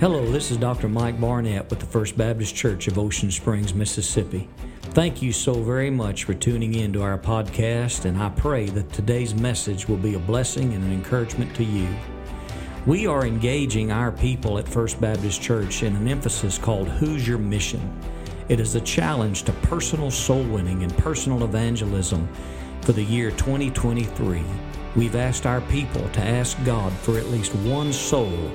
Hello, this is Dr. Mike Barnett with the First Baptist Church of Ocean Springs, Mississippi. Thank you so very much for tuning in to our podcast, and I pray that today's message will be a blessing and an encouragement to you. We are engaging our people at First Baptist Church in an emphasis called Who's Your Mission? It is a challenge to personal soul winning and personal evangelism for the year 2023. We've asked our people to ask God for at least one soul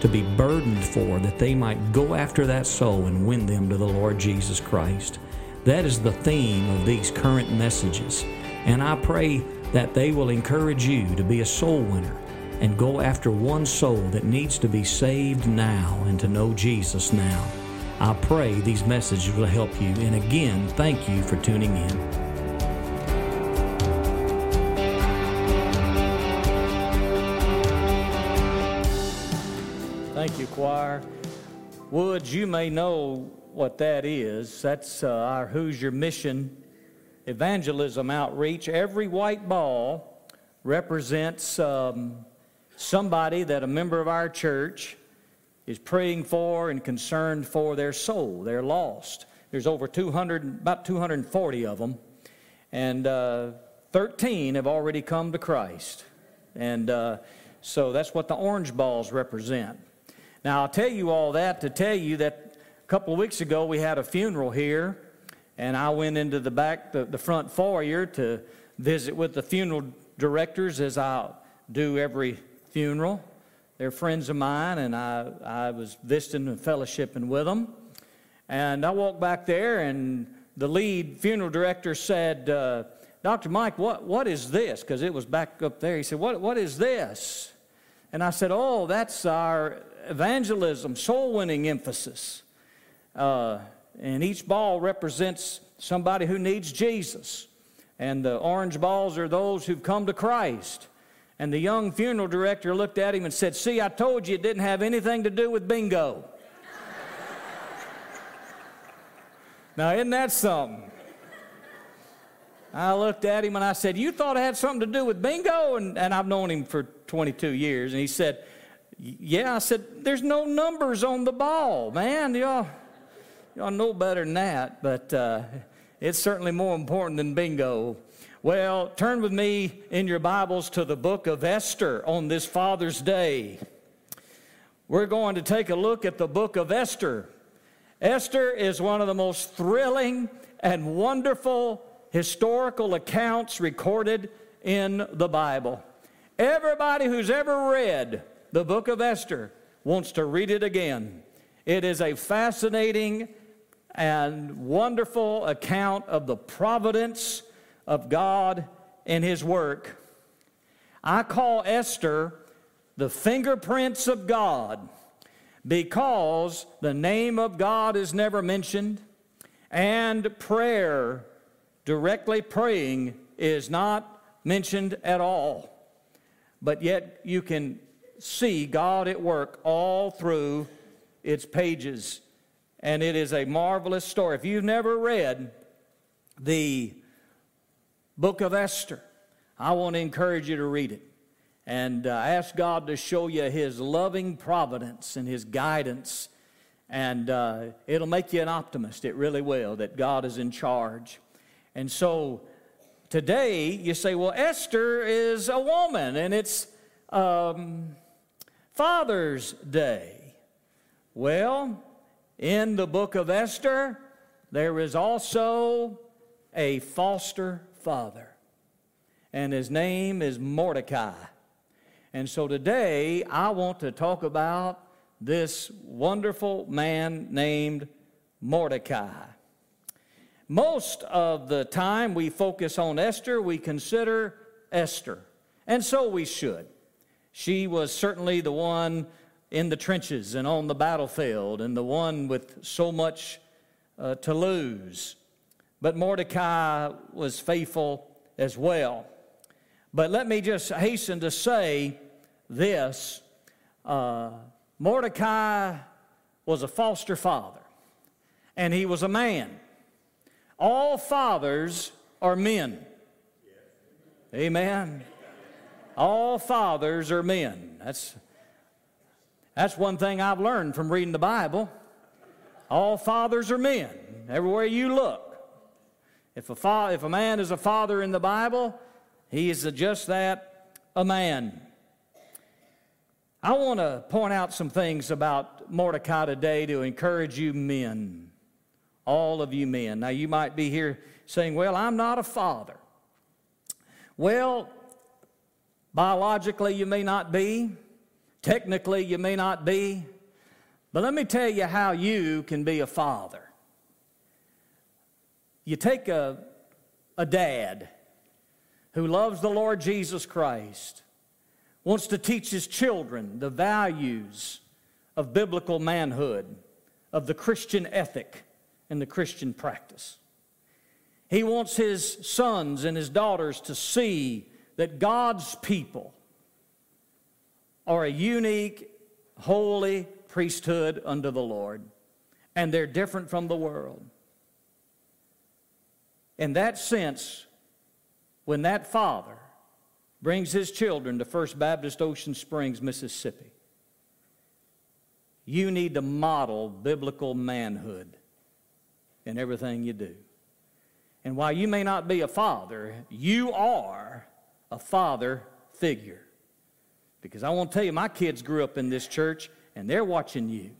to be burdened for, that they might go after that soul and win them to the Lord Jesus Christ. That is the theme of these current messages. And I pray that they will encourage you to be a soul winner and go after one soul that needs to be saved now and to know Jesus now. I pray these messages will help you. And again, thank you for tuning in. Thank you, choir. Woods, you may know what that is. That's uh, our Your Mission evangelism outreach. Every white ball represents um, somebody that a member of our church is praying for and concerned for their soul. They're lost. There's over 200, about 240 of them, and uh, 13 have already come to Christ. And uh, so that's what the orange balls represent. Now, I'll tell you all that to tell you that a couple of weeks ago we had a funeral here, and I went into the back, the, the front foyer to visit with the funeral directors as I do every funeral. They're friends of mine, and I, I was visiting and fellowshipping with them. And I walked back there, and the lead funeral director said, uh, Dr. Mike, what, what is this? Because it was back up there. He said, what, what is this? And I said, Oh, that's our evangelism, soul winning emphasis. Uh, and each ball represents somebody who needs Jesus. And the orange balls are those who've come to Christ. And the young funeral director looked at him and said, See, I told you it didn't have anything to do with bingo. now, isn't that something? I looked at him and I said, You thought it had something to do with bingo? And, and I've known him for 22 years. And he said, yeah, I said, there's no numbers on the ball, man. Y'all, y'all know better than that, but uh, it's certainly more important than bingo. Well, turn with me in your Bibles to the book of Esther on this Father's Day. We're going to take a look at the book of Esther. Esther is one of the most thrilling and wonderful historical accounts recorded in the Bible. Everybody who's ever read the book of Esther wants to read it again. It is a fascinating and wonderful account of the providence of God in His work. I call Esther the fingerprints of God because the name of God is never mentioned and prayer, directly praying, is not mentioned at all. But yet you can see God at work all through its pages. And it is a marvelous story. If you've never read the book of Esther, I want to encourage you to read it and uh, ask God to show you His loving providence and His guidance. And uh, it'll make you an optimist. It really will, that God is in charge. And so today you say, well, Esther is a woman, and it's. Um, Father's Day. Well, in the book of Esther, there is also a foster father, and his name is Mordecai. And so today, I want to talk about this wonderful man named Mordecai. Most of the time we focus on Esther, we consider Esther, and so we should. She was certainly the one in the trenches and on the battlefield and the one with so much uh, to lose. But Mordecai was faithful as well. But let me just hasten to say this uh, Mordecai was a foster father, and he was a man. All fathers are men. Amen. All fathers are men. That's, that's one thing I've learned from reading the Bible. All fathers are men. Everywhere you look. If a, fa- if a man is a father in the Bible, he is just that, a man. I want to point out some things about Mordecai today to encourage you men, all of you men. Now, you might be here saying, Well, I'm not a father. Well, biologically, you may not be, technically, you may not be, but let me tell you how you can be a father. You take a, a dad who loves the Lord Jesus Christ wants to teach his children the values of biblical manhood, of the Christian ethic and the Christian practice. He wants his sons and his daughters to see that God's people are a unique, holy priesthood unto the Lord, and they're different from the world. In that sense, when that father brings his children to First Baptist Ocean Springs, Mississippi. You need to model biblical manhood in everything you do. And while you may not be a father, you are a father figure. Because I want to tell you, my kids grew up in this church and they're watching you.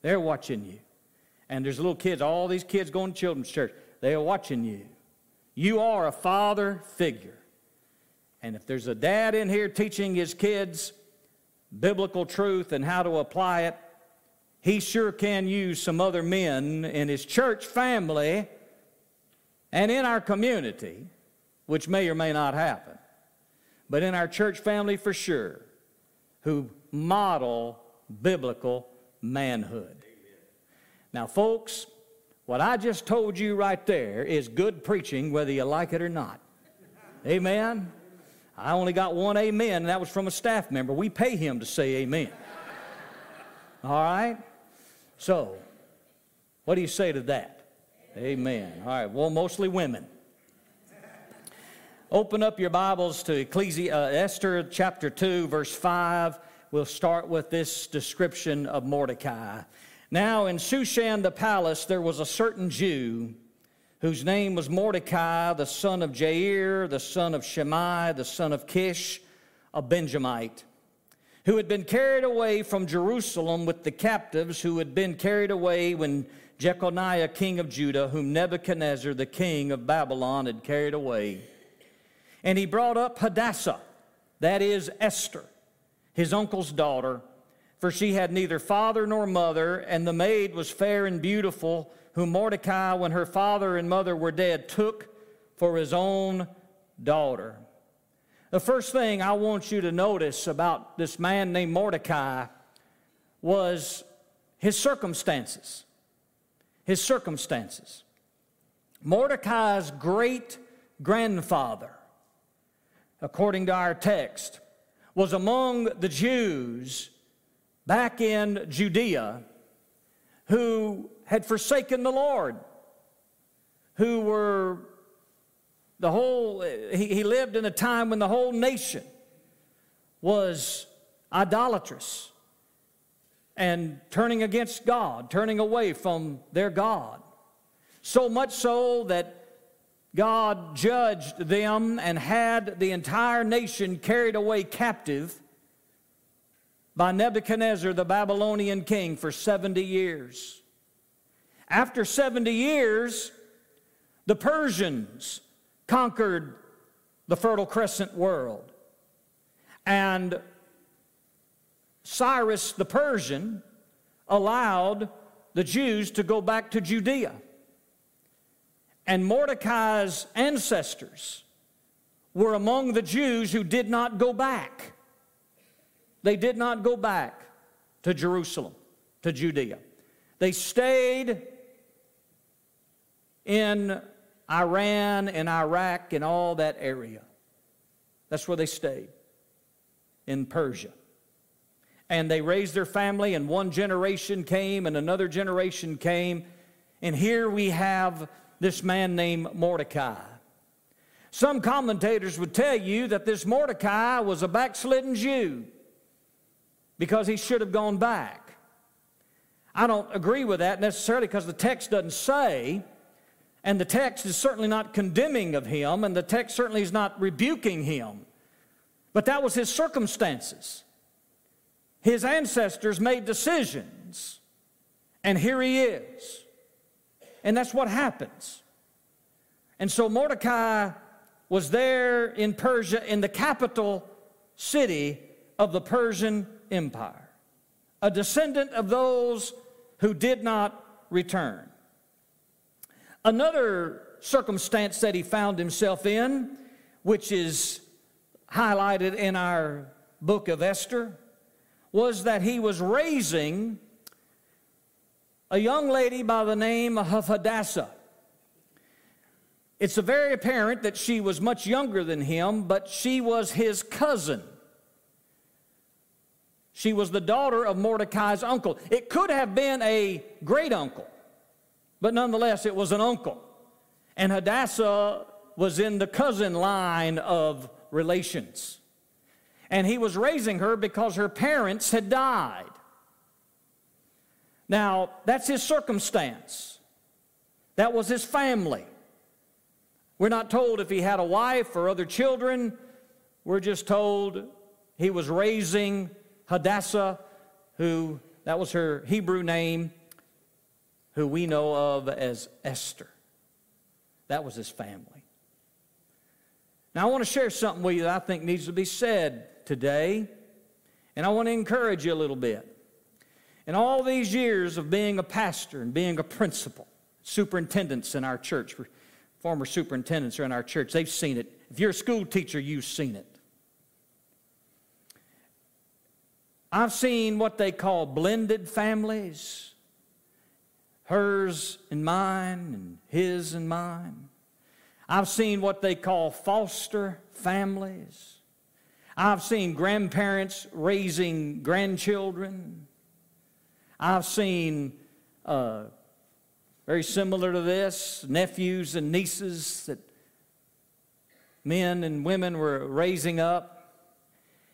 They're watching you. And there's little kids, all these kids going to children's church, they are watching you. You are a father figure. And if there's a dad in here teaching his kids biblical truth and how to apply it, he sure can use some other men in his church family and in our community, which may or may not happen, but in our church family for sure, who model biblical manhood. Now, folks, what I just told you right there is good preaching, whether you like it or not. Amen? I only got one amen, and that was from a staff member. We pay him to say amen. All right? So, what do you say to that? Amen. All right, well, mostly women. Open up your Bibles to Ecclesi- uh, Esther chapter 2, verse 5. We'll start with this description of Mordecai. Now, in Shushan the palace, there was a certain Jew whose name was Mordecai, the son of Jair, the son of Shimei, the son of Kish, a Benjamite, who had been carried away from Jerusalem with the captives who had been carried away when Jeconiah, king of Judah, whom Nebuchadnezzar, the king of Babylon, had carried away. And he brought up Hadassah, that is Esther, his uncle's daughter, for she had neither father nor mother, and the maid was fair and beautiful whom Mordecai, when her father and mother were dead, took for his own daughter. The first thing I want you to notice about this man named Mordecai was his circumstances. His circumstances. Mordecai's great grandfather, according to our text, was among the Jews back in Judea who had forsaken the Lord, who were the whole, he, he lived in a time when the whole nation was idolatrous and turning against God, turning away from their God. So much so that God judged them and had the entire nation carried away captive by Nebuchadnezzar, the Babylonian king, for 70 years. After 70 years, the Persians conquered the Fertile Crescent world. And Cyrus the Persian allowed the Jews to go back to Judea. And Mordecai's ancestors were among the Jews who did not go back. They did not go back to Jerusalem, to Judea. They stayed in Iran and Iraq and all that area. That's where they stayed, in Persia. And they raised their family, and one generation came, and another generation came. And here we have this man named Mordecai. Some commentators would tell you that this Mordecai was a backslidden Jew because he should have gone back. I don't agree with that necessarily because the text doesn't say, and the text is certainly not condemning of him, and the text certainly is not rebuking him. But that was his circumstances. His ancestors made decisions, and here he is. And that's what happens. And so Mordecai was there in Persia, in the capital city of the Persian Empire, a descendant of those who did not return. Another circumstance that he found himself in, which is highlighted in our book of Esther, was that he was raising a young lady by the name of Hadassah. It's very apparent that she was much younger than him, but she was his cousin. She was the daughter of Mordecai's uncle. It could have been a great uncle, but nonetheless, it was an uncle. And Hadassah was in the cousin line of relations. And he was raising her because her parents had died. Now, that's his circumstance. That was his family. We're not told if he had a wife or other children. We're just told he was raising Hadassah, who, that was her Hebrew name, who we know of as Esther. That was his family. Now, I want to share something with you that I think needs to be said today, and I want to encourage you a little bit. In all these years of being a pastor and being a principal, superintendents in our church, former superintendents are in our church, they've seen it. If you're a school teacher, you've seen it. I've seen what they call blended families hers and mine, and his and mine. I've seen what they call foster families. I've seen grandparents raising grandchildren. I've seen, uh, very similar to this, nephews and nieces that men and women were raising up.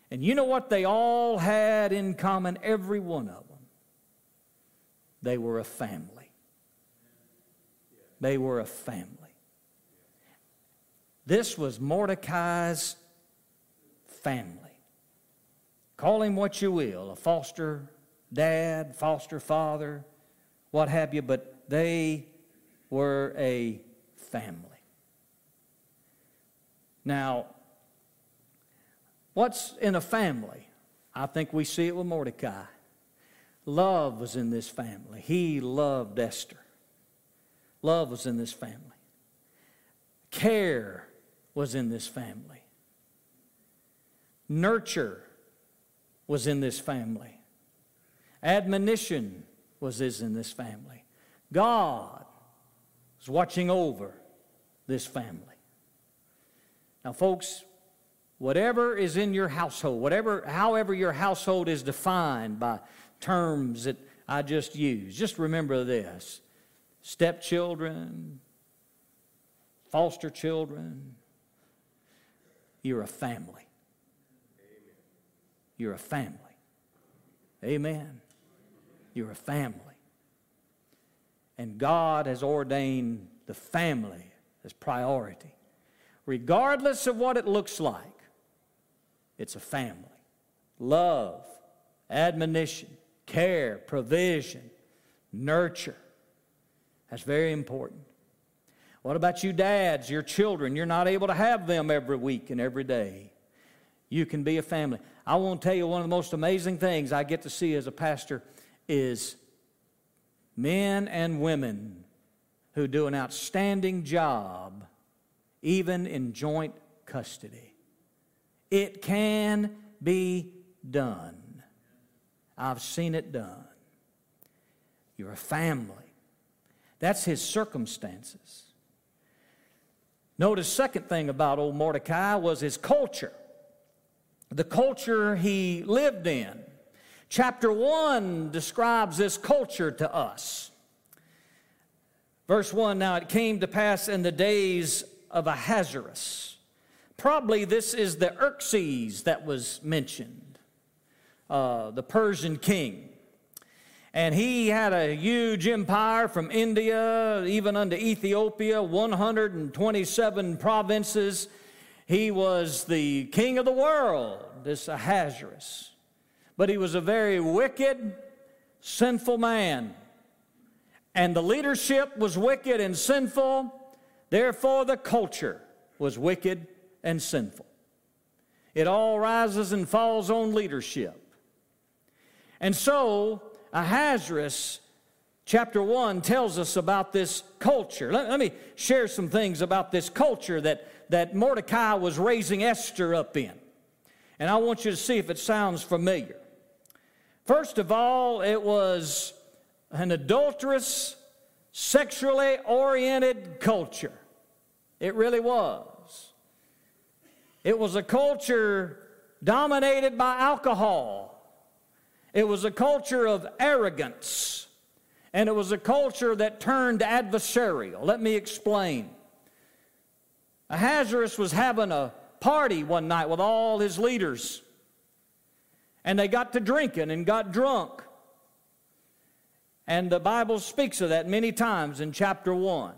And you know what they all had in common, every one of them? They were a family. They were a family. This was Mordecai's family. Call him what you will a foster dad, foster father, what have you, but they were a family. Now, What's in a family? I think we see it with Mordecai. Love was in this family. He loved Esther. Love was in this family. Care was in this family. Nurture was in this family. Admonition was in this family. God was watching over this family. Now, folks, whatever is in your household, whatever, however your household is defined by terms that I just used, just remember this stepchildren, foster children, you're a family. You're a family. Amen. You're a family. And God has ordained the family as priority, regardless of what it looks like. It's a family. Love, admonition, care, provision, nurture. That's very important. What about you dads, your children? You're not able to have them every week and every day. You can be a family. I want to tell you one of the most amazing things I get to see as a pastor is men and women who do an outstanding job, even in joint custody. It can be done. I've seen it done. You're a family. That's his circumstances. Notice second thing about old Mordecai was his culture. the culture he lived in. Chapter 1 describes this culture to us. Verse 1 Now it came to pass in the days of Ahasuerus. Probably this is the Xerxes that was mentioned, uh, the Persian king. And he had a huge empire from India, even unto Ethiopia, 127 provinces. He was the king of the world, this Ahasuerus. But he was a very wicked, sinful man. And the leadership was wicked and sinful, therefore, the culture was wicked and sinful. It all rises and falls on leadership. And so, Ahasuerus, chapter 1, tells us about this culture. Let, let, me share some things about this culture that, that Mordecai was raising Esther up in. And I want you to see if it sounds familiar. First of all, it was an adulterous, sexually oriented culture. It really was. It was a culture dominated by alcohol it was a culture of arrogance, and it was a culture that turned adversarial. Let me explain. Ahasuerus was having a party one night with all his leaders, and they got to drinking and got drunk. And the Bible speaks of that many times in chapter 1.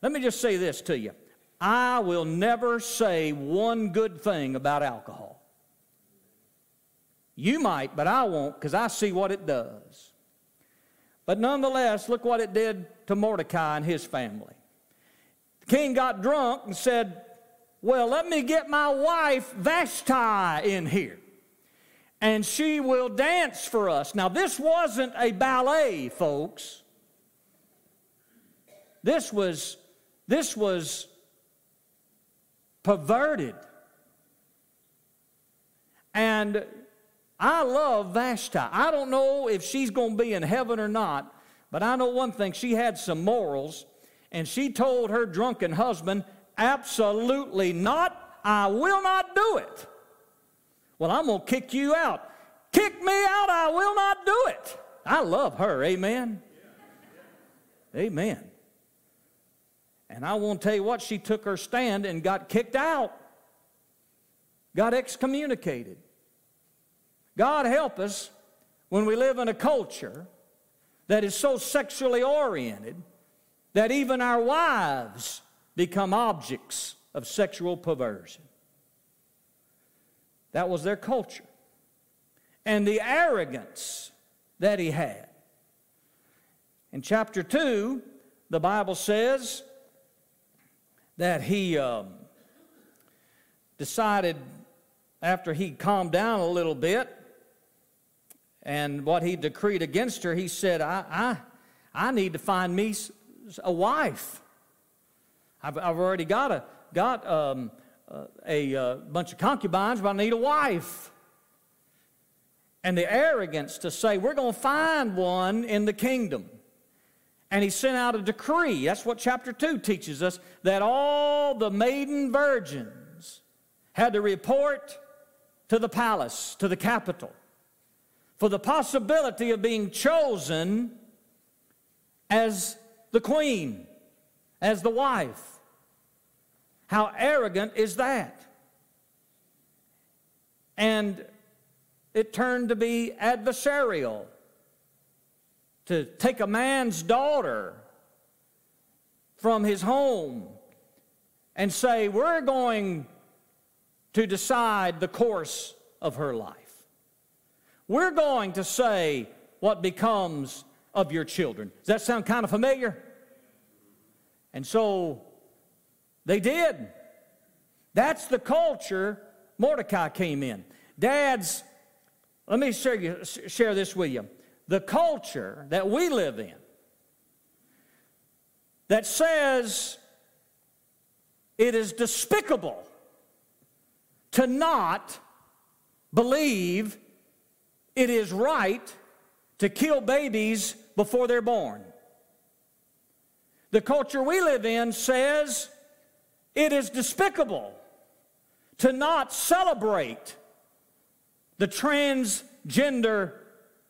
Let me just say this to you I will never say one good thing about alcohol. You might, but I won't because I see what it does. But nonetheless, look what it did to Mordecai and his family. The king got drunk and said, Well, let me get my wife Vashti in here, and she will dance for us. Now, this wasn't a ballet, folks. This was, this was perverted. And I love Vashti. I don't know if she's going to be in heaven or not, but I know one thing she had some morals, and she told her drunken husband, Absolutely not. I will not do it. Well, I'm going to kick you out. Kick me out. I will not do it. I love her. Amen. Amen. And I won't tell you what, she took her stand and got kicked out, got excommunicated. God help us when we live in a culture that is so sexually oriented that even our wives become objects of sexual perversion. That was their culture. And the arrogance that he had. In chapter 2, the Bible says that he um, decided, after he calmed down a little bit, and what he decreed against her, he said, I, I, I need to find me a wife. I've, I've already got a, got um, a, a uh, bunch of concubines, but I need a wife. And the arrogance to say, we're going to find one in the kingdom. And he sent out a decree. That's what chapter 2 teaches us that all the maiden virgins had to report to the palace, to the capital for the possibility of being chosen as the queen, as the wife. How arrogant is that? And it turned to be adversarial to take a man's daughter from his home and say, We're going to decide the course of her life. We're going to say what becomes of your children. Does that sound kind of familiar? And so they did. That's the culture Mordecai came in. Dads, let me share, you, share this with you. The culture that we live in that says it is despicable to not believe it is right to kill babies before they're born. The culture we live in says it is despicable to not celebrate the transgender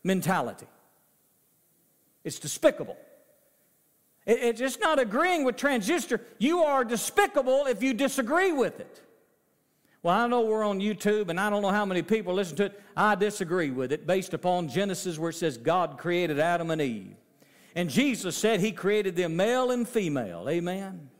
mentality. It's despicable. it's just not agreeing with transgender. You are despicable if you disagree with it. Well, I know we're on YouTube and I don't know how many people listen to it. I disagree with it based upon Genesis where it says God created Adam and Eve. And Jesus said he created them male and female. Amen.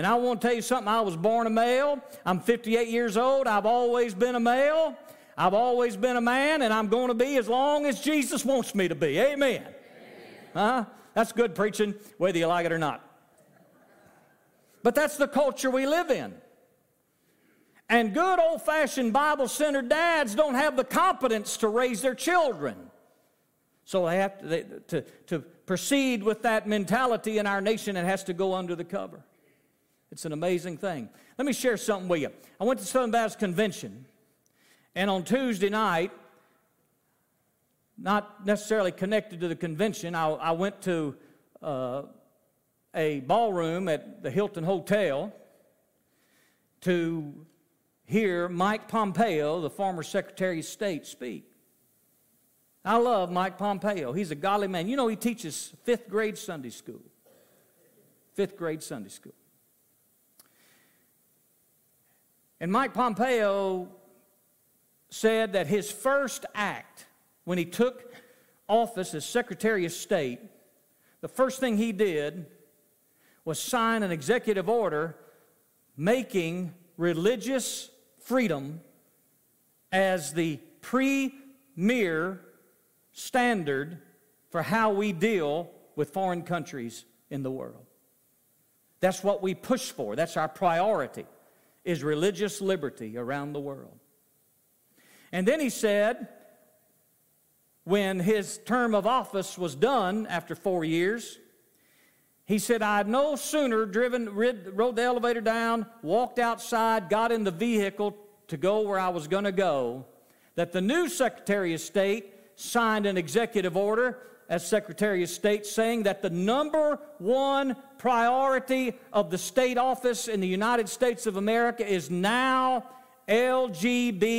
And I want to tell you something. I was born a male. I'm 58 years old. I've always been a male. I've always been a man, and I'm going to be as long as Jesus wants me to be. Amen. Huh? That's good preaching, whether you like it or not. But that's the culture we live in. And good old fashioned Bible centered dads don't have the competence to raise their children. So they have to, they, to, to proceed with that mentality in our nation, it has to go under the cover. It's an amazing thing. Let me share something with you. I went to Southern Baptist Convention, and on Tuesday night, not necessarily connected to the convention, I, I went to uh, a ballroom at the Hilton Hotel to hear Mike Pompeo, the former Secretary of State, speak. I love Mike Pompeo. He's a godly man. You know, he teaches fifth grade Sunday school. Fifth grade Sunday school. And Mike Pompeo said that his first act when he took office as Secretary of State, the first thing he did was sign an executive order making religious freedom as the premier standard for how we deal with foreign countries in the world. That's what we push for. That's our priority is religious liberty around the world. And then he said, when his term of office was done after four years, he said, I had no sooner driven, rid, rode the elevator down, walked outside, got in the vehicle to go where I was going to go, that the new Secretary of State signed an executive order as Secretary of State saying that the number one priority of the state office in the United States of America is now LGBTQ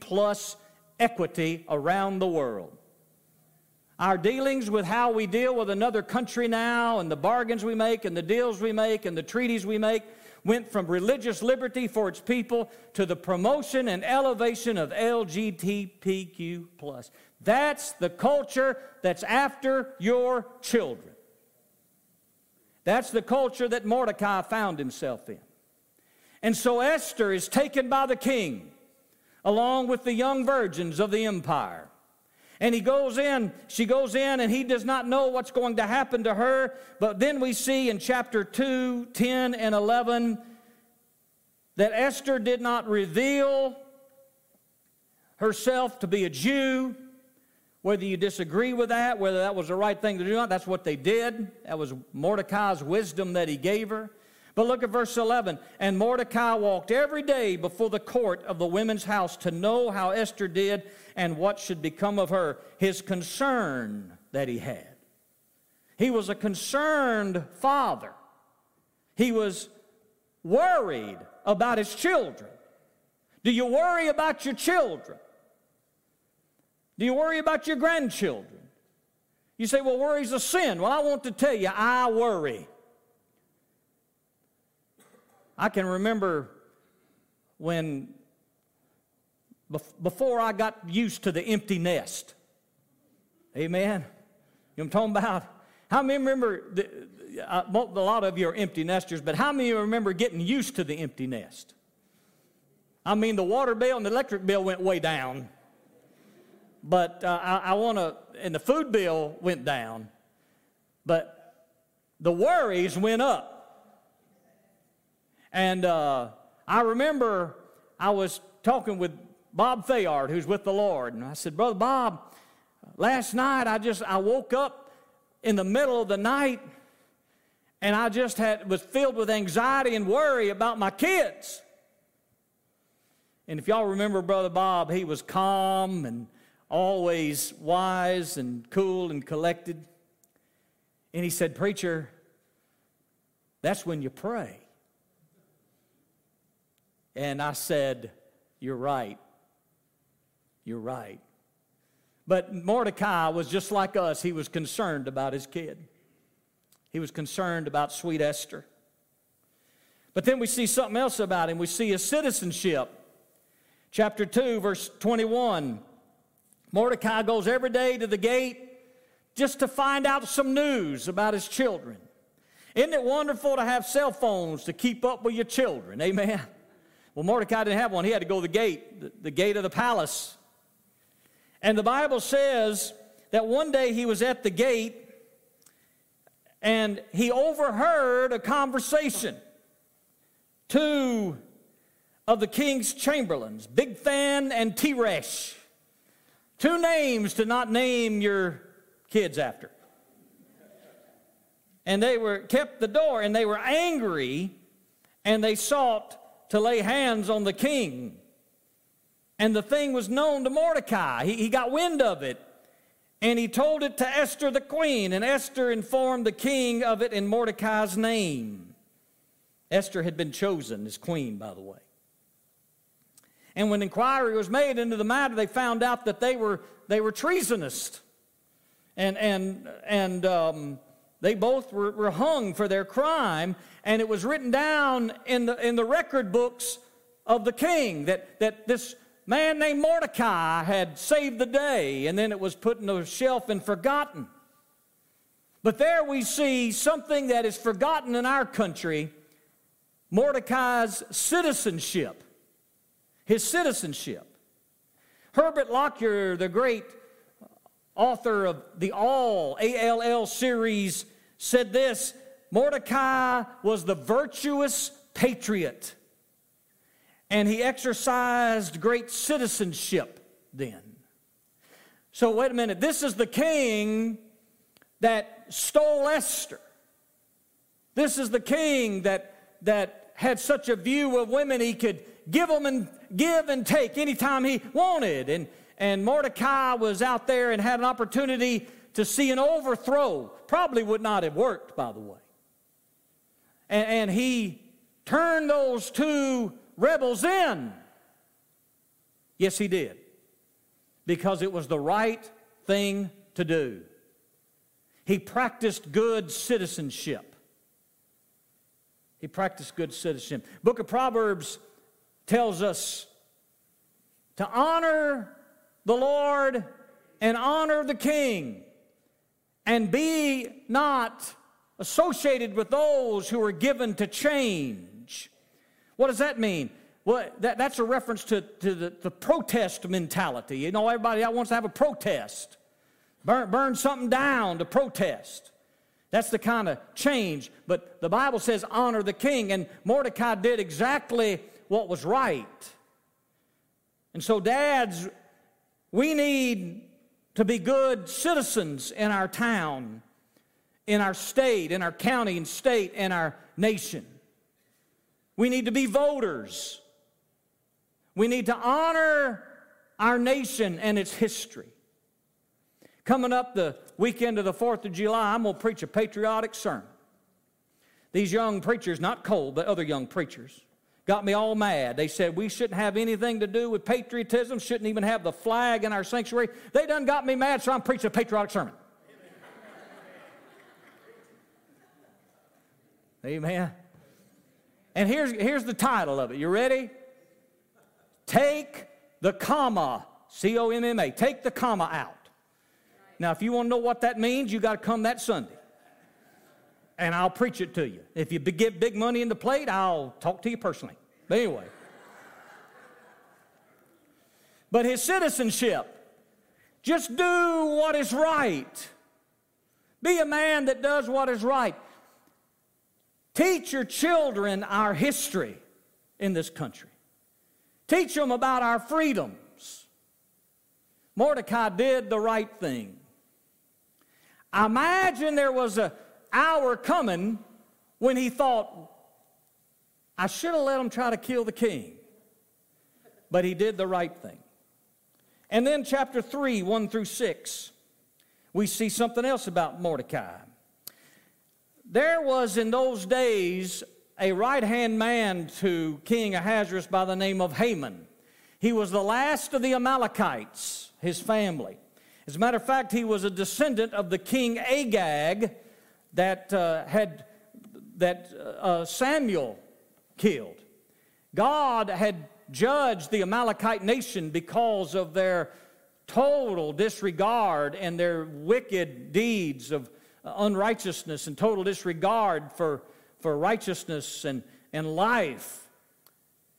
plus equity around the world. Our dealings with how we deal with another country now, and the bargains we make, and the deals we make, and the treaties we make, went from religious liberty for its people to the promotion and elevation of LGBTQ plus. That's the culture that's after your children. That's the culture that Mordecai found himself in. And so Esther is taken by the king along with the young virgins of the empire. And he goes in, she goes in, and he does not know what's going to happen to her. But then we see in chapter 2, 10, and 11 that Esther did not reveal herself to be a Jew. Whether you disagree with that, whether that was the right thing to do or not, that's what they did. That was Mordecai's wisdom that he gave her. But look at verse 11. And Mordecai walked every day before the court of the women's house to know how Esther did and what should become of her. His concern that he had. He was a concerned father. He was worried about his children. Do you worry about your children? Do you worry about your grandchildren? You say, well, worry's a sin. Well, I want to tell you, I worry. I can remember when, before I got used to the empty nest. Amen. You know I'm talking about? How many remember, the, uh, a lot of you are empty nesters, but how many remember getting used to the empty nest? I mean, the water bill and the electric bill went way down. But uh, I, I want to, and the food bill went down, but the worries went up. And uh, I remember I was talking with Bob Fayard, who's with the Lord, and I said, Brother Bob, last night I just I woke up in the middle of the night and I just had was filled with anxiety and worry about my kids. And if y'all remember Brother Bob, he was calm and always wise and cool and collected. And he said, Preacher, that's when you pray. And I said, You're right. You're right. But Mordecai was just like us. He was concerned about his kid, he was concerned about sweet Esther. But then we see something else about him. We see his citizenship. Chapter 2, verse 21. Mordecai goes every day to the gate just to find out some news about his children. Isn't it wonderful to have cell phones to keep up with your children? Amen. Well, Mordecai didn't have one. He had to go to the gate, the, the gate of the palace. And the Bible says that one day he was at the gate and he overheard a conversation. Two of the king's chamberlains, Bigthan and Teresh. Two names to not name your kids after. And they were kept the door and they were angry and they sought to lay hands on the king. And the thing was known to Mordecai. He, he got wind of it. And he told it to Esther the queen. And Esther informed the king of it in Mordecai's name. Esther had been chosen as queen, by the way. And when inquiry was made into the matter, they found out that they were, they were treasonous. And, and, and um, they both were, were hung for their crime, and it was written down in the, in the record books of the king that, that this man named Mordecai had saved the day, and then it was put in a shelf and forgotten. But there we see something that is forgotten in our country Mordecai's citizenship. His citizenship. Herbert Lockyer, the great author of the All, A-L-L series, said this Mordecai was the virtuous patriot, and he exercised great citizenship then. So, wait a minute. This is the king that stole Esther. This is the king that, that had such a view of women he could give them and give and take anytime he wanted. And, and Mordecai was out there and had an opportunity to see an overthrow. Probably would not have worked, by the way. And, and he turned those two rebels in. Yes, he did. Because it was the right thing to do. He practiced good citizenship. He practiced good citizenship. Book of Proverbs tells us to honor the Lord and honor the king and be not associated with those who are given to change. What does that mean? Well, that, that's a reference to, to the, the protest mentality. You know, everybody wants to have a protest, burn, burn something down to protest. That's the kind of change. But the Bible says honor the king, and Mordecai did exactly what was right. And so, dads, we need to be good citizens in our town, in our state, in our county and state, in our nation. We need to be voters. We need to honor our nation and its history. Coming up the weekend of the 4th of July, I'm going to preach a patriotic sermon. These young preachers, not Cole, but other young preachers, got me all mad. They said we shouldn't have anything to do with patriotism, shouldn't even have the flag in our sanctuary. They done got me mad, so I'm preaching a patriotic sermon. Amen. And here's, here's the title of it. You ready? Take the comma, C O M M A, take the comma out. Now, if you want to know what that means, you got to come that Sunday. And I'll preach it to you. If you get big money in the plate, I'll talk to you personally. But anyway. But his citizenship, just do what is right. Be a man that does what is right. Teach your children our history in this country. Teach them about our freedoms. Mordecai did the right thing. I imagine there was an hour coming when he thought, I should have let him try to kill the king. But he did the right thing. And then, chapter 3, 1 through 6, we see something else about Mordecai. There was in those days a right hand man to King Ahasuerus by the name of Haman. He was the last of the Amalekites, his family. As a matter of fact, he was a descendant of the king Agag that uh, had that uh, Samuel killed. God had judged the Amalekite nation because of their total disregard and their wicked deeds of unrighteousness and total disregard for, for righteousness and, and life.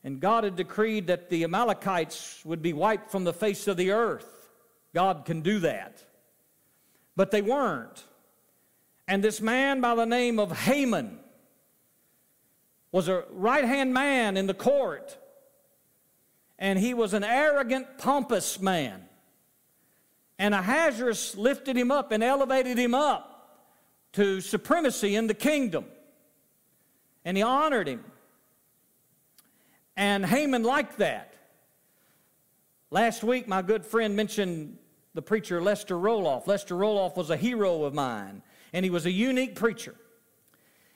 And God had decreed that the Amalekites would be wiped from the face of the earth. God can do that. But they weren't. And this man by the name of Haman was a right hand man in the court. And he was an arrogant, pompous man. And Ahasuerus lifted him up and elevated him up to supremacy in the kingdom. And he honored him. And Haman liked that. Last week, my good friend mentioned the preacher Lester Roloff. Lester Roloff was a hero of mine, and he was a unique preacher.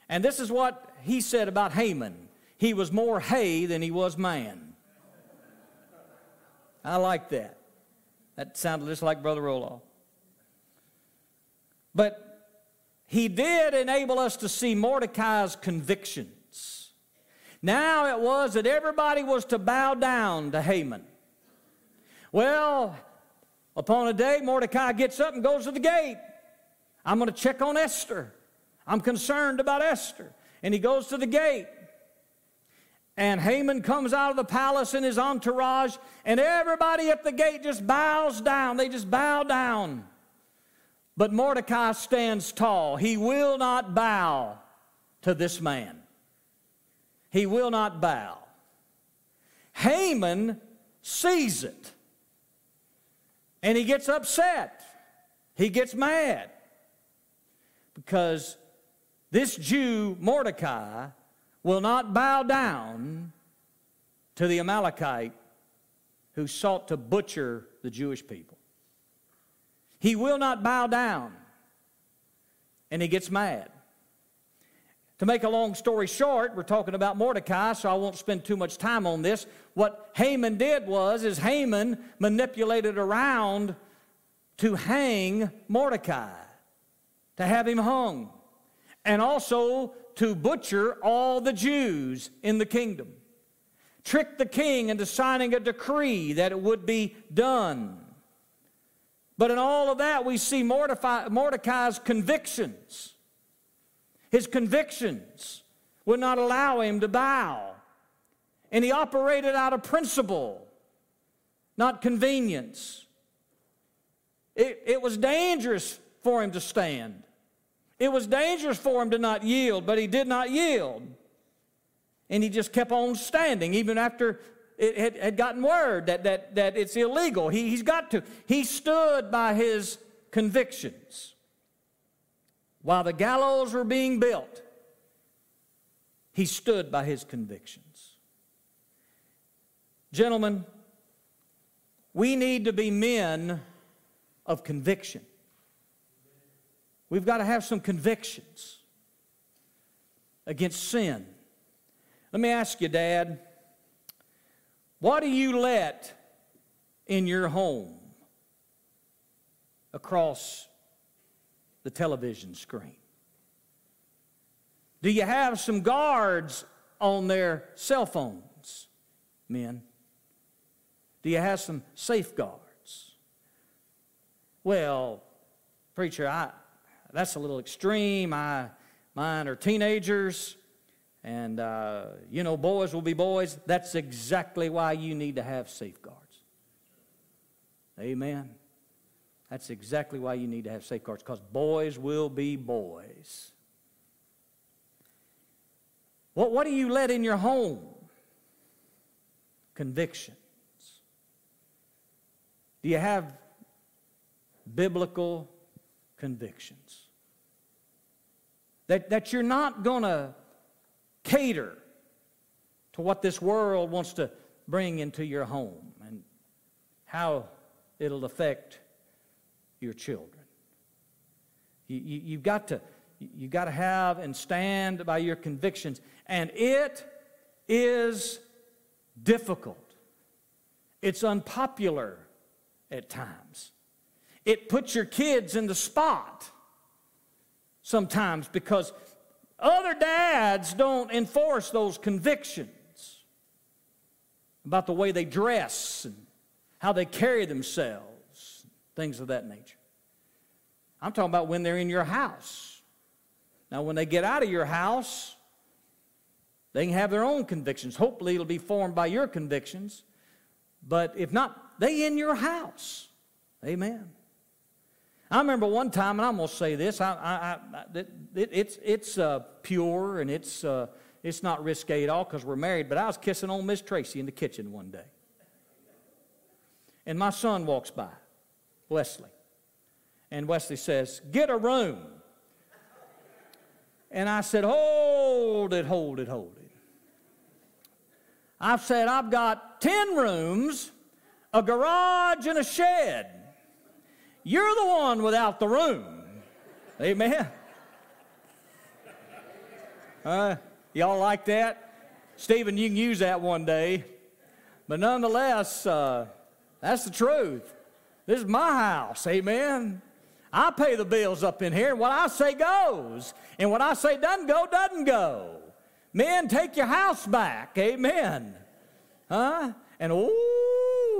And this is what he said about Haman he was more hay than he was man. I like that. That sounded just like Brother Roloff. But he did enable us to see Mordecai's convictions. Now it was that everybody was to bow down to Haman. Well, upon a day, Mordecai gets up and goes to the gate. I'm going to check on Esther. I'm concerned about Esther. And he goes to the gate. And Haman comes out of the palace in his entourage, and everybody at the gate just bows down. They just bow down. But Mordecai stands tall. He will not bow to this man. He will not bow. Haman sees it. And he gets upset. He gets mad. Because this Jew, Mordecai, will not bow down to the Amalekite who sought to butcher the Jewish people. He will not bow down. And he gets mad. To make a long story short, we're talking about Mordecai, so I won't spend too much time on this. What Haman did was is Haman manipulated around to hang Mordecai, to have him hung, and also to butcher all the Jews in the kingdom. Tricked the king into signing a decree that it would be done. But in all of that, we see Mordecai's convictions. His convictions would not allow him to bow. And he operated out of principle, not convenience. It, it was dangerous for him to stand. It was dangerous for him to not yield, but he did not yield. And he just kept on standing, even after it had, had gotten word that, that, that it's illegal. He, he's got to. He stood by his convictions. While the gallows were being built, he stood by his convictions. Gentlemen, we need to be men of conviction. We've got to have some convictions against sin. Let me ask you, Dad, what do you let in your home across the television screen? Do you have some guards on their cell phones, men? Do you have some safeguards? Well, preacher, I, that's a little extreme. I, mine are teenagers, and uh, you know, boys will be boys. That's exactly why you need to have safeguards. Amen. That's exactly why you need to have safeguards, because boys will be boys. What, what do you let in your home? Convictions. Do you have biblical convictions? That, that you're not going to cater to what this world wants to bring into your home and how it'll affect your children. You, you, you've got to, you got to have and stand by your convictions. And it is difficult. It's unpopular at times. It puts your kids in the spot sometimes because other dads don't enforce those convictions about the way they dress and how they carry themselves, things of that nature. I'm talking about when they're in your house. Now, when they get out of your house, they can have their own convictions. Hopefully, it'll be formed by your convictions. But if not, they in your house. Amen. I remember one time, and I'm going to say this. I, I, I it, it's it's uh, pure and it's uh, it's not risque at all because we're married. But I was kissing on Miss Tracy in the kitchen one day, and my son walks by, Wesley, and Wesley says, "Get a room." And I said, "Hold it, hold it, hold it." I've said I've got ten rooms, a garage, and a shed. You're the one without the room. Amen. Uh, y'all like that? Stephen, you can use that one day. But nonetheless, uh, that's the truth. This is my house. Amen. I pay the bills up in here. And what I say goes. And what I say doesn't go, doesn't go. Men, take your house back. Amen. Huh? And oh,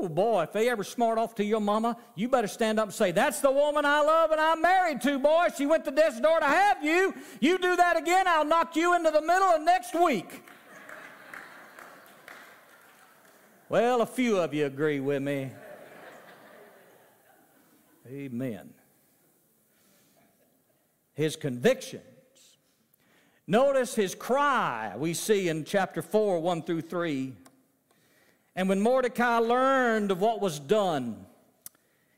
Oh boy, if they ever smart off to your mama, you better stand up and say, That's the woman I love and I'm married to, boy. She went to death's door to have you. You do that again, I'll knock you into the middle of next week. well, a few of you agree with me. Amen. His convictions. Notice his cry we see in chapter 4, 1 through 3. And when Mordecai learned of what was done,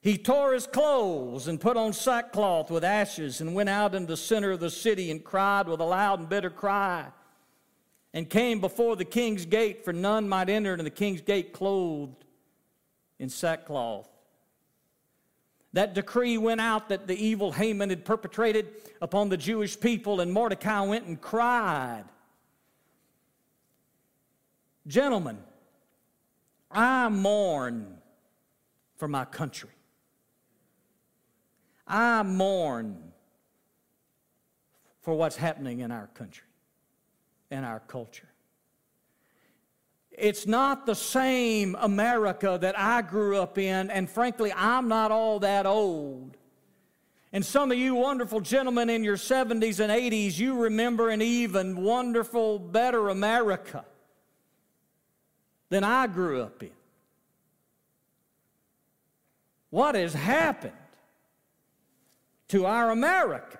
he tore his clothes and put on sackcloth with ashes and went out into the center of the city and cried with a loud and bitter cry and came before the king's gate, for none might enter into the king's gate clothed in sackcloth. That decree went out that the evil Haman had perpetrated upon the Jewish people, and Mordecai went and cried. Gentlemen, I mourn for my country. I mourn for what's happening in our country in our culture. It's not the same America that I grew up in, and frankly, I'm not all that old. And some of you wonderful gentlemen in your 70s and 80s, you remember an even wonderful, better America than I grew up in. What has happened to our America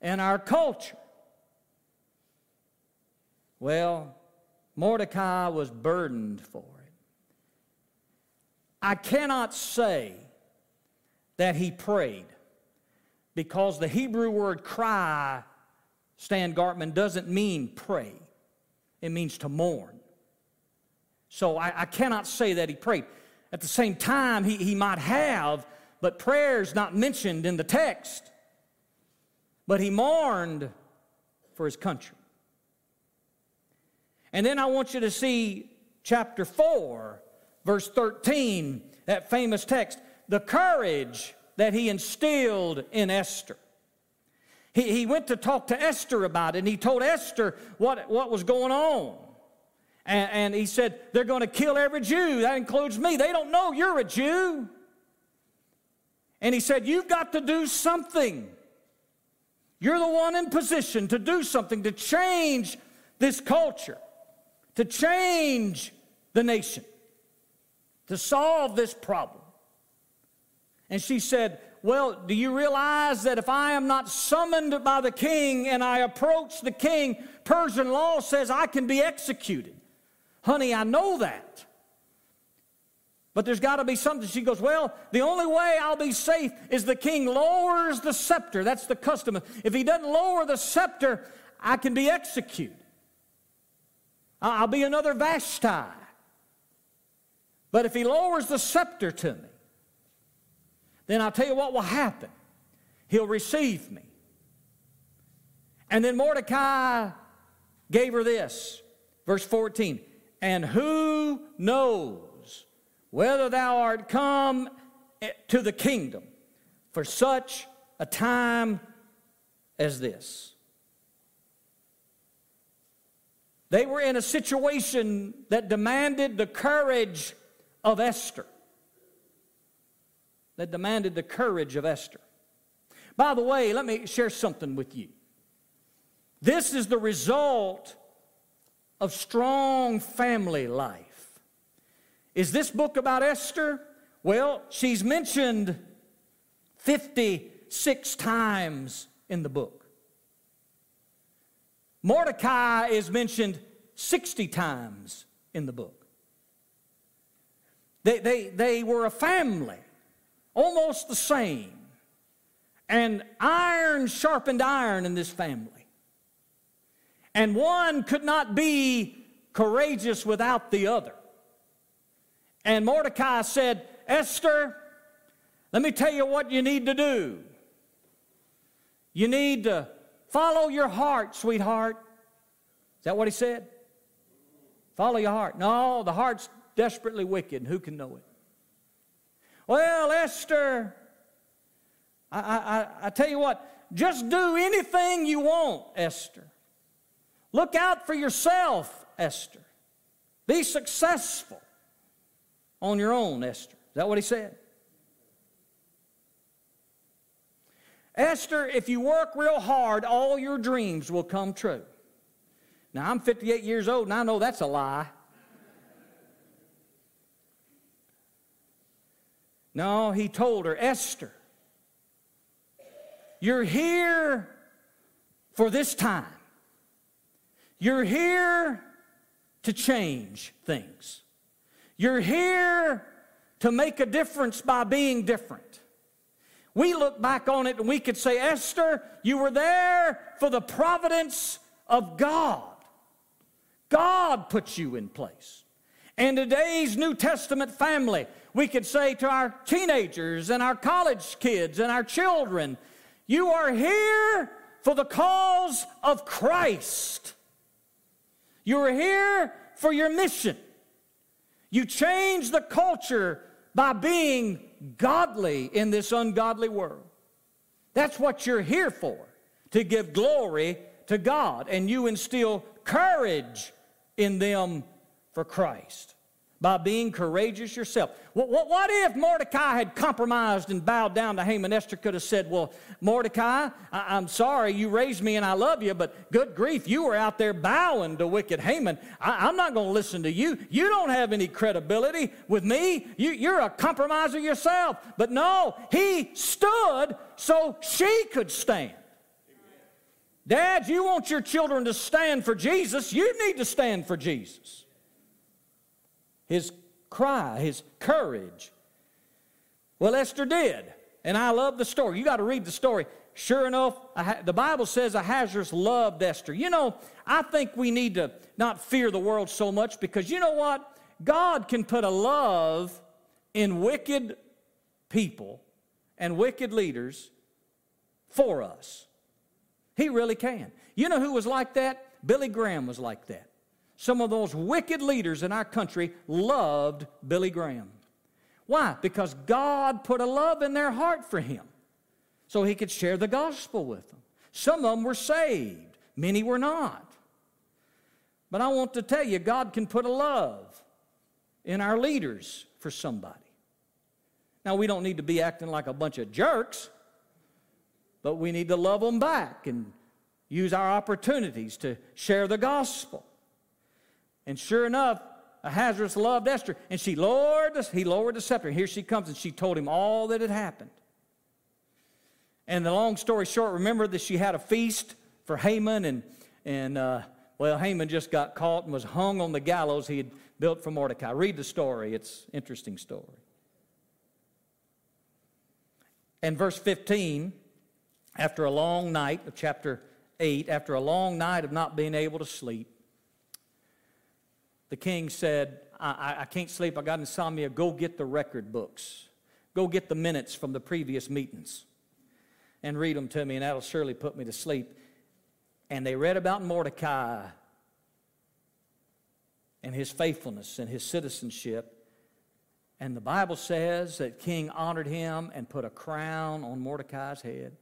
and our culture? Well, Mordecai was burdened for it. I cannot say that he prayed because the Hebrew word cry, Stan Gartman, doesn't mean pray, it means to mourn. So I, I cannot say that he prayed. At the same time, he, he might have, but prayer is not mentioned in the text. But he mourned for his country. And then I want you to see chapter 4, verse 13, that famous text, the courage that he instilled in Esther. He, he went to talk to Esther about it, and he told Esther what, what was going on. And, and he said, They're going to kill every Jew. That includes me. They don't know you're a Jew. And he said, You've got to do something. You're the one in position to do something to change this culture, to change the nation, to solve this problem. And she said, Well, do you realize that if I am not summoned by the king and I approach the king, Persian law says I can be executed? Honey, I know that. But there's got to be something. She goes, Well, the only way I'll be safe is the king lowers the scepter. That's the custom. If he doesn't lower the scepter, I can be executed. I'll be another Vashti. But if he lowers the scepter to me, then I'll tell you what will happen. He'll receive me. And then Mordecai gave her this, verse 14. And who knows whether thou art come to the kingdom for such a time as this. They were in a situation that demanded the courage of Esther. That demanded the courage of Esther. By the way, let me share something with you. This is the result of strong family life. Is this book about Esther? Well, she's mentioned 56 times in the book. Mordecai is mentioned 60 times in the book. They, they, they were a family, almost the same. And iron sharpened iron in this family. And one could not be courageous without the other. And Mordecai said, Esther, let me tell you what you need to do. You need to follow your heart, sweetheart. Is that what he said? Follow your heart. No, the heart's desperately wicked, who can know it? Well, Esther, I, I, I tell you what, just do anything you want, Esther. Look out for yourself, Esther. Be successful on your own, Esther. Is that what he said? Esther, if you work real hard, all your dreams will come true. Now, I'm 58 years old and I know that's a lie. No, he told her, Esther, you're here for this time. You're here to change things. You're here to make a difference by being different. We look back on it and we could say, Esther, you were there for the providence of God. God put you in place. And today's New Testament family, we could say to our teenagers and our college kids and our children, you are here for the cause of Christ. You are here for your mission. You change the culture by being godly in this ungodly world. That's what you're here for, to give glory to God. And you instill courage in them for Christ by being courageous yourself. What, what, what, if Mordecai had compromised and bowed down to Haman? Esther could have said, Well, Mordecai, I, am sorry you raised me and I love you, but good grief, you were out there bowing to wicked Haman. I, am not going to listen to you. You don't have any credibility with me. You, you're a compromiser yourself. But no, he stood so she could stand. Dad, you want your children to stand for Jesus, you need to stand for Jesus his cry, his courage. Well, Esther did. And I love the story. You got to read the story. Sure enough, the Bible says Ahasuerus loved Esther. You know, I think we need to not fear the world so much because you know what? God can put a love in wicked people and wicked leaders for us. He really can. You know who was like that? Billy Graham was like that. Some of those wicked leaders in our country loved Billy Graham. Why? Because God put a love in their heart for him so he could share the gospel with them. Some of them were saved, many were not. But I want to tell you, God can put a love in our leaders for somebody. Now, we don't need to be acting like a bunch of jerks, but we need to love them back and use our opportunities to share the gospel. And sure enough, Ahasuerus loved Esther, and she lowered the, he lowered the scepter. Here she comes, and she told him all that had happened. And the long story short, remember that she had a feast for Haman, and, and uh, well, Haman just got caught and was hung on the gallows he had built for Mordecai. Read the story, it's interesting story. And verse 15, after a long night of chapter 8, after a long night of not being able to sleep, the king said, I, I can't sleep. I got insomnia. Go get the record books. Go get the minutes from the previous meetings and read them to me, and that'll surely put me to sleep. And they read about Mordecai and his faithfulness and his citizenship. And the Bible says that King honored him and put a crown on Mordecai's head.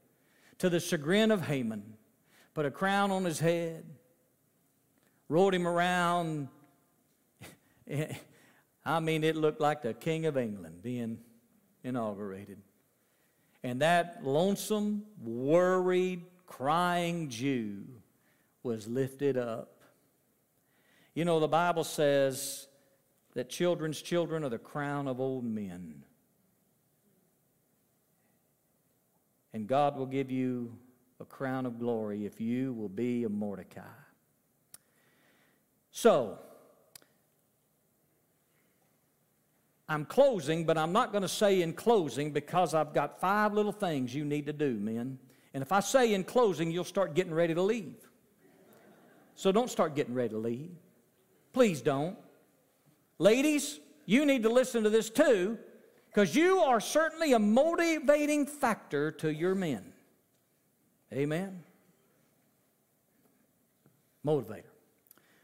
To the chagrin of Haman, put a crown on his head, rode him around. I mean, it looked like the King of England being inaugurated. And that lonesome, worried, crying Jew was lifted up. You know, the Bible says that children's children are the crown of old men. And God will give you a crown of glory if you will be a Mordecai. So, I'm closing, but I'm not going to say in closing because I've got five little things you need to do, men. And if I say in closing, you'll start getting ready to leave. So don't start getting ready to leave. Please don't. Ladies, you need to listen to this too, because you are certainly a motivating factor to your men. Amen. Motivator.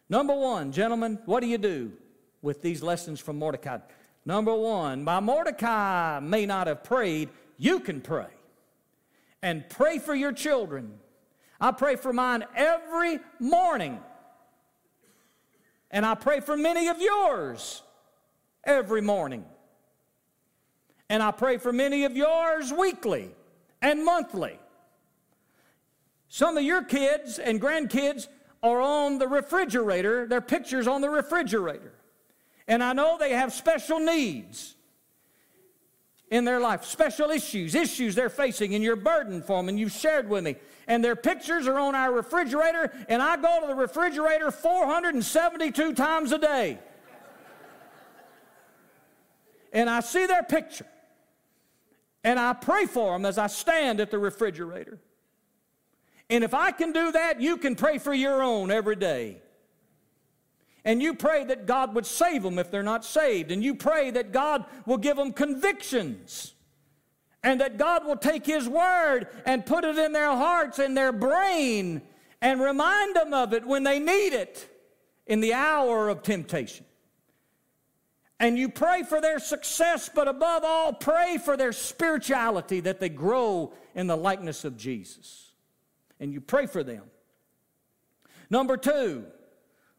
Number one, gentlemen, what do you do with these lessons from Mordecai? Number one, while Mordecai may not have prayed, you can pray. And pray for your children. I pray for mine every morning. And I pray for many of yours every morning. And I pray for many of yours weekly and monthly. Some of your kids and grandkids are on the refrigerator, their pictures on the refrigerator. And I know they have special needs in their life, special issues, issues they're facing, and you're burdened for them, and you've shared with me. And their pictures are on our refrigerator, and I go to the refrigerator 472 times a day. and I see their picture, and I pray for them as I stand at the refrigerator. And if I can do that, you can pray for your own every day. And you pray that God would save them if they're not saved. And you pray that God will give them convictions. And that God will take His word and put it in their hearts and their brain and remind them of it when they need it in the hour of temptation. And you pray for their success, but above all, pray for their spirituality that they grow in the likeness of Jesus. And you pray for them. Number two,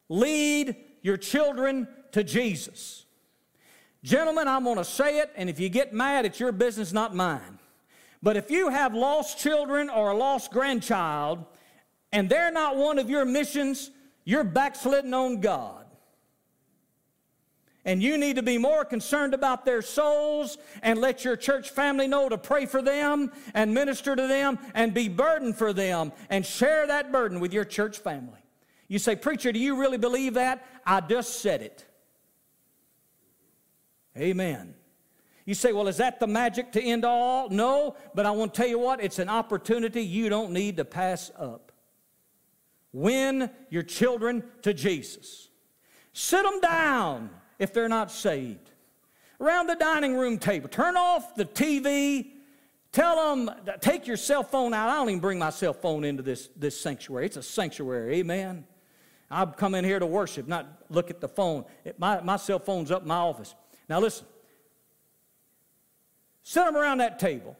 lead your children to Jesus. Gentlemen, I'm going to say it, and if you get mad, it's your business, not mine. But if you have lost children or a lost grandchild, and they're not one of your missions, you're backslidden on God. And you need to be more concerned about their souls and let your church family know to pray for them and minister to them and be burdened for them and share that burden with your church family. You say, Preacher, do you really believe that? I just said it. Amen. You say, Well, is that the magic to end all? No, but I want to tell you what, it's an opportunity you don't need to pass up. Win your children to Jesus. Sit them down if they're not saved. Around the dining room table, turn off the TV. Tell them, take your cell phone out. I don't even bring my cell phone into this, this sanctuary. It's a sanctuary, amen. I've come in here to worship, not look at the phone. It, my, my cell phone's up in my office. Now listen. Sit them around that table.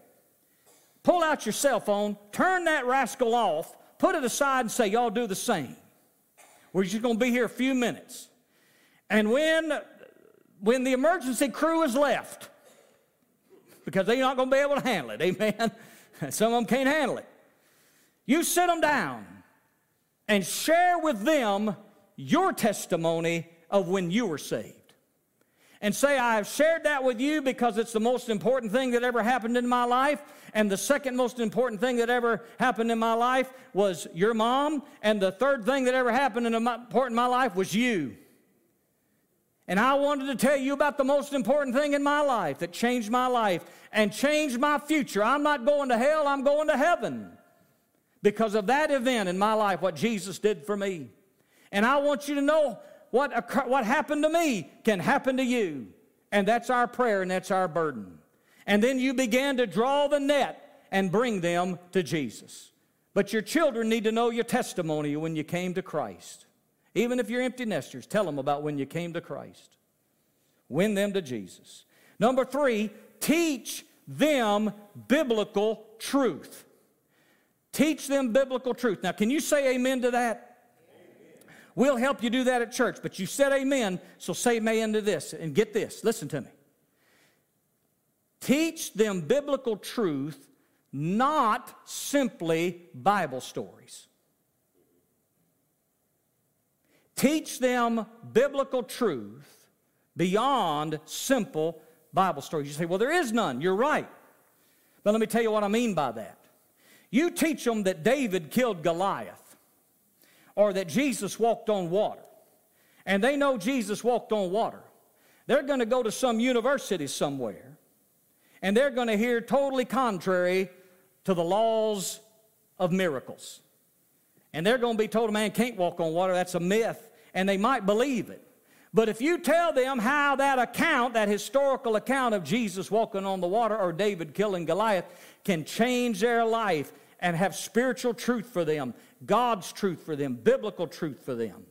Pull out your cell phone, turn that rascal off, put it aside, and say, Y'all do the same. We're just going to be here a few minutes. And when, when the emergency crew is left, because they're not going to be able to handle it, amen? Some of them can't handle it. You sit them down and share with them your testimony of when you were saved. And say, I have shared that with you because it's the most important thing that ever happened in my life. And the second most important thing that ever happened in my life was your mom. And the third thing that ever happened in my, important in my life was you. And I wanted to tell you about the most important thing in my life that changed my life and changed my future. I'm not going to hell, I'm going to heaven because of that event in my life, what Jesus did for me. And I want you to know what, what happened to me can happen to you. And that's our prayer and that's our burden. And then you began to draw the net and bring them to Jesus. But your children need to know your testimony when you came to Christ. Even if you're empty nesters, tell them about when you came to Christ. Win them to Jesus. Number three, teach them biblical truth. Teach them biblical truth. Now, can you say amen to that? We'll help you do that at church, but you said amen, so say amen to this. And get this, listen to me. Teach them biblical truth, not simply Bible stories. Teach them biblical truth beyond simple Bible stories. You say, well, there is none. You're right. But let me tell you what I mean by that. You teach them that David killed Goliath or that Jesus walked on water, and they know Jesus walked on water. They're going to go to some university somewhere, and they're going to hear totally contrary to the laws of miracles. And they're going to be told a man can't walk on water, that's a myth, and they might believe it. But if you tell them how that account, that historical account of Jesus walking on the water or David killing Goliath, can change their life and have spiritual truth for them, God's truth for them, biblical truth for them,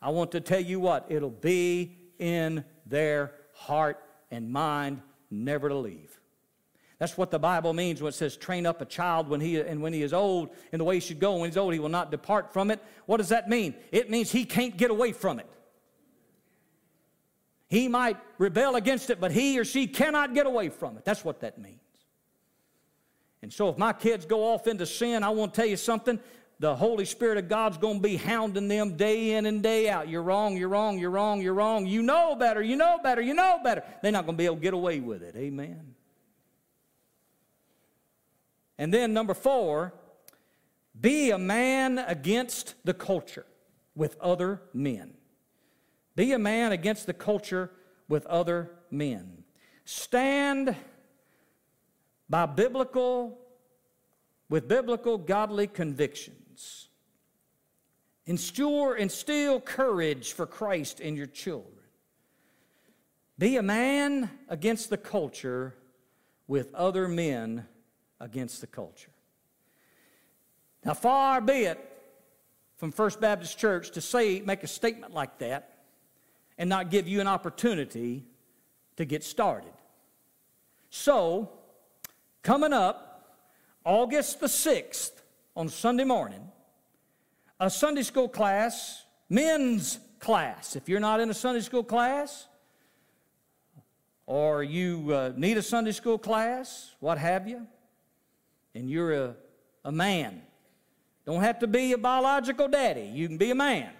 I want to tell you what, it'll be in their heart and mind never to leave. That's what the Bible means when it says, train up a child when he, and when he is old in the way he should go. When he's old, he will not depart from it. What does that mean? It means he can't get away from it. He might rebel against it, but he or she cannot get away from it. That's what that means. And so, if my kids go off into sin, I want to tell you something. The Holy Spirit of God's going to be hounding them day in and day out. You're wrong, you're wrong, you're wrong, you're wrong. You know better, you know better, you know better. They're not going to be able to get away with it. Amen. And then, number four, be a man against the culture with other men. Be a man against the culture with other men. Stand by biblical, with biblical godly convictions. Instill, instill courage for Christ in your children. Be a man against the culture with other men against the culture. Now, far be it from First Baptist Church to say, make a statement like that and not give you an opportunity to get started. So, coming up, August the 6th, on Sunday morning, a Sunday school class, men's class. If you're not in a Sunday school class, or you uh, need a Sunday school class, what have you, and you're a, a man, don't have to be a biological daddy, you can be a man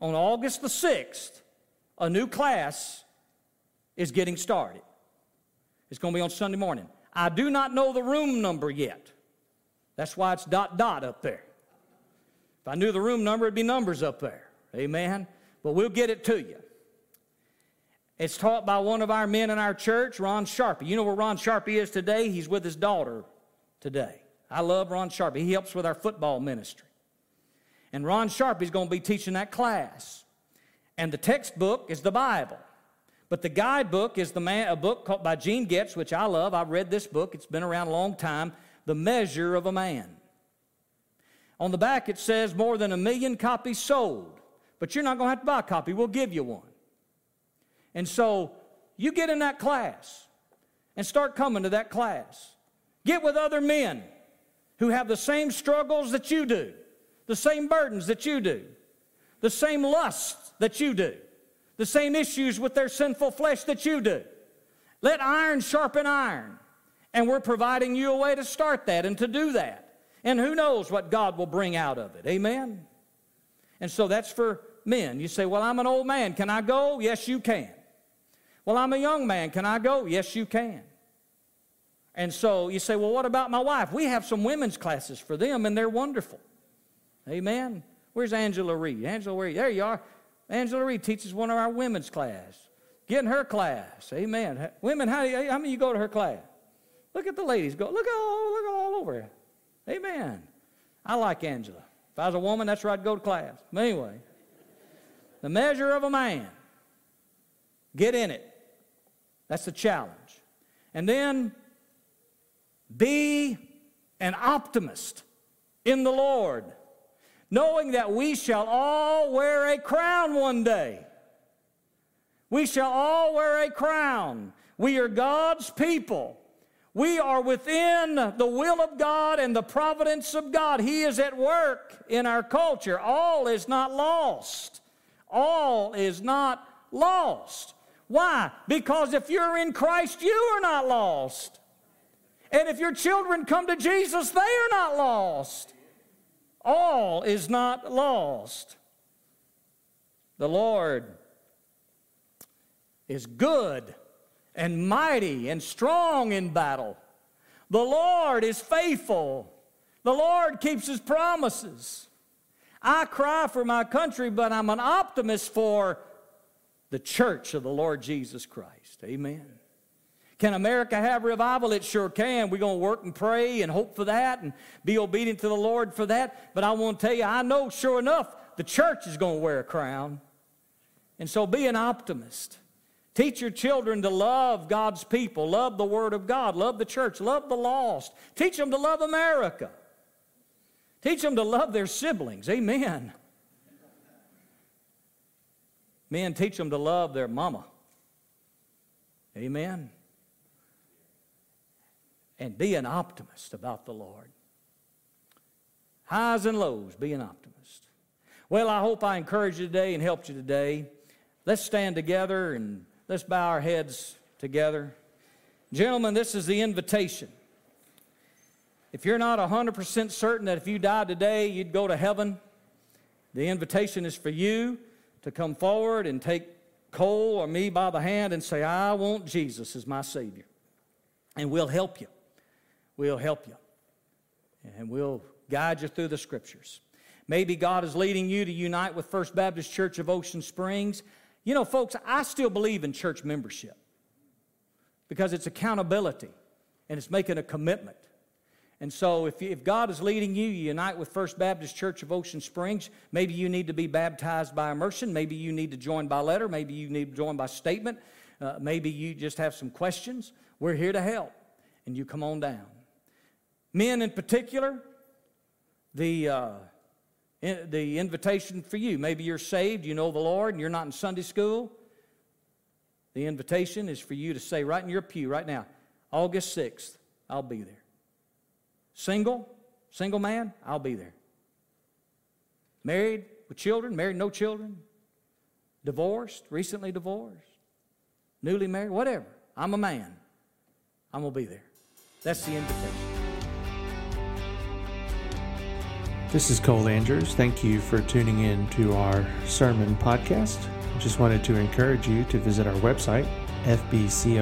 on August the 6th, a new class is getting started. It's going to be on Sunday morning. I do not know the room number yet. That's why it's dot dot up there. If I knew the room number, it'd be numbers up there. Amen. But we'll get it to you. It's taught by one of our men in our church, Ron Sharpie. You know where Ron Sharpie is today? He's with his daughter today. I love Ron Sharpie. He helps with our football ministry. And Ron Sharp is going to be teaching that class. And the textbook is the Bible. But the guidebook is the man, a book called by Gene Getz, which I love. I've read this book, it's been around a long time. The Measure of a Man. On the back, it says more than a million copies sold. But you're not going to have to buy a copy, we'll give you one. And so you get in that class and start coming to that class. Get with other men who have the same struggles that you do the same burdens that you do, the same lusts that you do, the same issues with their sinful flesh that you do. Let iron sharpen iron. And we're providing you a way to start that and to do that. And who knows what God will bring out of it. Amen? And so that's for men. You say, Well, I'm an old man. Can I go? Yes, you can. Well, I'm a young man. Can I go? Yes, you can. And so you say, Well, what about my wife? We have some women's classes for them, and they're wonderful. Amen. Where's Angela Reed? Angela Reed, there you are. Angela Reed teaches one of our women's class. Get in her class. Amen. Women, how, how many you go to her class? Look at the ladies go. Look all, look all over. Amen. I like Angela. If I was a woman, that's where I'd go to class. But anyway, the measure of a man. Get in it. That's the challenge. And then be an optimist in the Lord knowing that we shall all wear a crown one day. We shall all wear a crown. We are God's people. We are within the will of God and the providence of God. He is at work in our culture. All is not lost. All is not lost. Why? Because if you're in Christ, you are not lost. And if your children come to Jesus, they are not lost. All is not lost. The Lord is good and mighty and strong in battle. The Lord is faithful. The Lord keeps his promises. I cry for my country, but I'm an optimist for the church of the Lord Jesus Christ. Amen. Can America have revival? It sure can. We're going to work and pray and hope for that and be obedient to the Lord for that. But I want to tell you, I know sure enough the church is going to wear a crown. And so be an optimist. Teach your children to love God's people, love the Word of God, love the church, love the lost. Teach them to love America. Teach them to love their siblings. Amen. Men, teach them to love their mama. Amen. And be an optimist about the Lord. Highs and lows, be an optimist. Well, I hope I encouraged you today and helped you today. Let's stand together and Let's bow our heads together. Gentlemen, this is the invitation. If you're not 100% certain that if you died today, you'd go to heaven, the invitation is for you to come forward and take Cole or me by the hand and say, I want Jesus as my Savior. And we'll help you. We'll help you. And we'll guide you through the Scriptures. Maybe God is leading you to unite with First Baptist Church of Ocean Springs. You know, folks, I still believe in church membership because it's accountability and it's making a commitment. And so, if, if God is leading you, you unite with First Baptist Church of Ocean Springs. Maybe you need to be baptized by immersion. Maybe you need to join by letter. Maybe you need to join by statement. Uh, maybe you just have some questions. We're here to help. And you come on down. Men in particular, the. Uh, the invitation for you. Maybe you're saved, you know the Lord, and you're not in Sunday school. The invitation is for you to say right in your pew right now, August 6th, I'll be there. Single, single man, I'll be there. Married with children, married no children, divorced, recently divorced, newly married, whatever. I'm a man. I'm going to be there. That's the invitation. This is Cole Andrews. Thank you for tuning in to our sermon podcast. I just wanted to encourage you to visit our website, fbcosms.com.